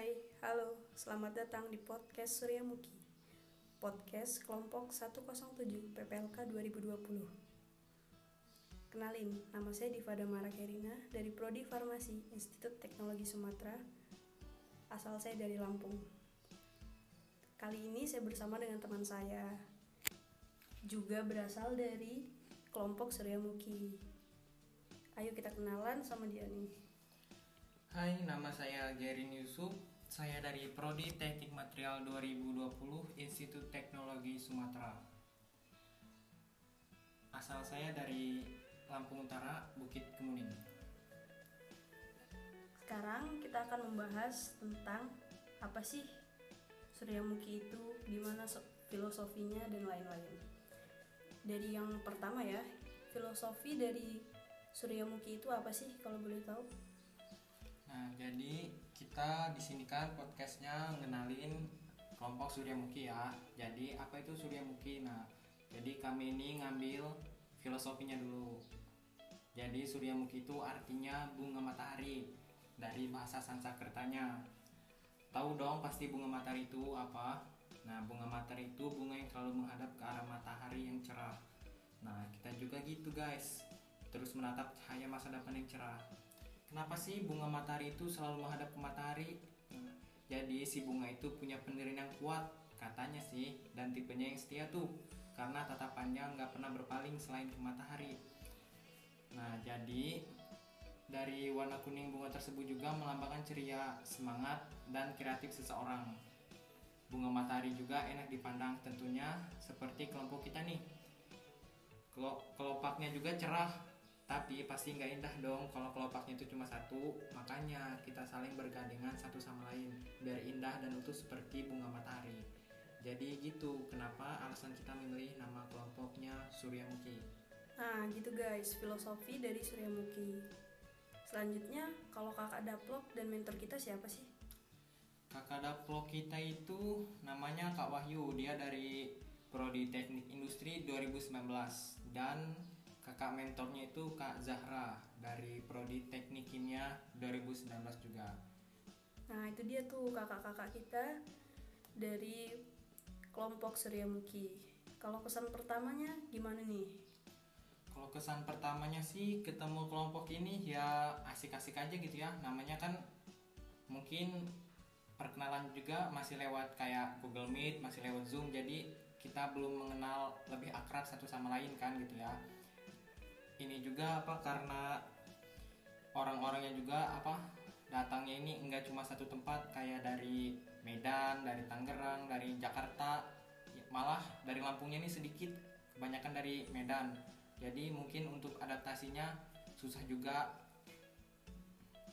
Hai, halo, selamat datang di podcast Surya Muki. Podcast kelompok 107 PPLK 2020 Kenalin, nama saya Diva Damara Kerina dari Prodi Farmasi Institut Teknologi Sumatera Asal saya dari Lampung. Kali ini saya bersama dengan teman saya Juga berasal dari kelompok Surya Muki. Ayo kita kenalan sama dia nih. Hai, nama saya Gerin Yusuf. Saya dari Prodi Teknik Material 2020 Institut Teknologi Sumatera. Asal saya dari Lampung Utara, Bukit Kemuning. Sekarang kita akan membahas tentang apa sih Suryamuki itu, gimana filosofinya dan lain-lain. Dari yang pertama ya, filosofi dari Suryamuki itu apa sih kalau boleh tahu? Kita di sini kan podcastnya ngenalin kelompok Surya Muki ya. Jadi apa itu Surya Muki? Nah, jadi kami ini ngambil filosofinya dulu. Jadi Surya Muki itu artinya bunga matahari dari bahasa Sanskertanya. Tahu dong pasti bunga matahari itu apa? Nah, bunga matahari itu bunga yang selalu menghadap ke arah matahari yang cerah. Nah, kita juga gitu guys. Terus menatap cahaya masa depan yang cerah. Kenapa sih bunga matahari itu selalu menghadap ke matahari? Jadi si bunga itu punya pendirian yang kuat, katanya sih, dan tipenya yang setia tuh, karena tatapannya nggak pernah berpaling selain ke matahari. Nah, jadi dari warna kuning bunga tersebut juga melambangkan ceria, semangat, dan kreatif seseorang. Bunga matahari juga enak dipandang tentunya seperti kelompok kita nih. Kelopaknya juga cerah, tapi pasti nggak indah dong kalau kelopaknya itu cuma satu. Makanya kita saling bergandengan satu sama lain biar indah dan utuh seperti bunga matahari. Jadi gitu kenapa alasan kita memilih nama kelompoknya Suryamuki nah gitu guys filosofi dari Suryamuki selanjutnya kalau kakak daplok dan mentor kita siapa sih? Kakak daplok kita itu namanya Kak Wahyu. Dia dari Prodi Teknik Industri 2019 dan kakak mentornya itu Kak Zahra dari Prodi Teknik Kimia 2019 juga. Nah itu dia tuh kakak-kakak kita dari kelompok Suryamuki. Kalau kesan pertamanya gimana nih? Kalau kesan pertamanya sih ketemu kelompok ini ya asik-asik aja gitu ya. Namanya kan mungkin perkenalan juga masih lewat kayak Google Meet, masih lewat Zoom. Jadi kita belum mengenal lebih akrab satu sama lain kan gitu ya ini juga apa karena orang-orangnya juga apa datangnya ini enggak cuma satu tempat kayak dari Medan, dari Tangerang, dari Jakarta, ya, malah dari Lampungnya ini sedikit, kebanyakan dari Medan. Jadi mungkin untuk adaptasinya susah juga.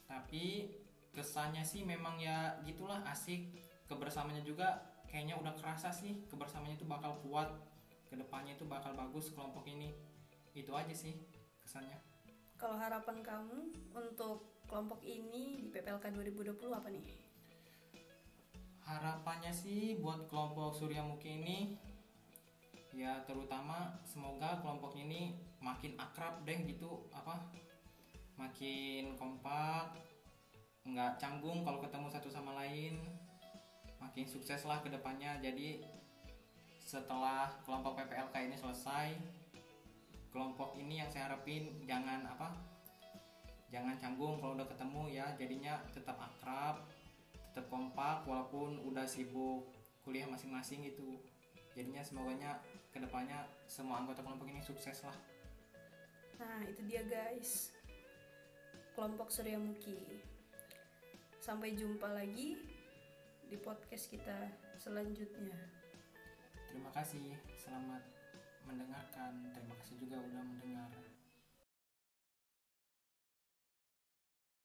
Tapi kesannya sih memang ya gitulah asik. Kebersamaannya juga kayaknya udah kerasa sih kebersamaannya itu bakal kuat. Ke depannya itu bakal bagus kelompok ini. Itu aja sih kesannya? Kalau harapan kamu untuk kelompok ini di PPLK 2020 apa nih? Harapannya sih buat kelompok Surya Muki ini ya terutama semoga kelompok ini makin akrab deh gitu apa makin kompak nggak canggung kalau ketemu satu sama lain makin sukses lah ke depannya jadi setelah kelompok PPLK ini selesai kelompok ini yang saya harapin jangan apa jangan canggung kalau udah ketemu ya jadinya tetap akrab tetap kompak walaupun udah sibuk kuliah masing-masing gitu. Jadinya semoganya ke depannya semua anggota kelompok ini sukses lah. Nah itu dia guys. Kelompok Surya Muki. Sampai jumpa lagi di podcast kita selanjutnya. Terima kasih. Selamat mendengarkan. Terima kasih juga udah mendengar.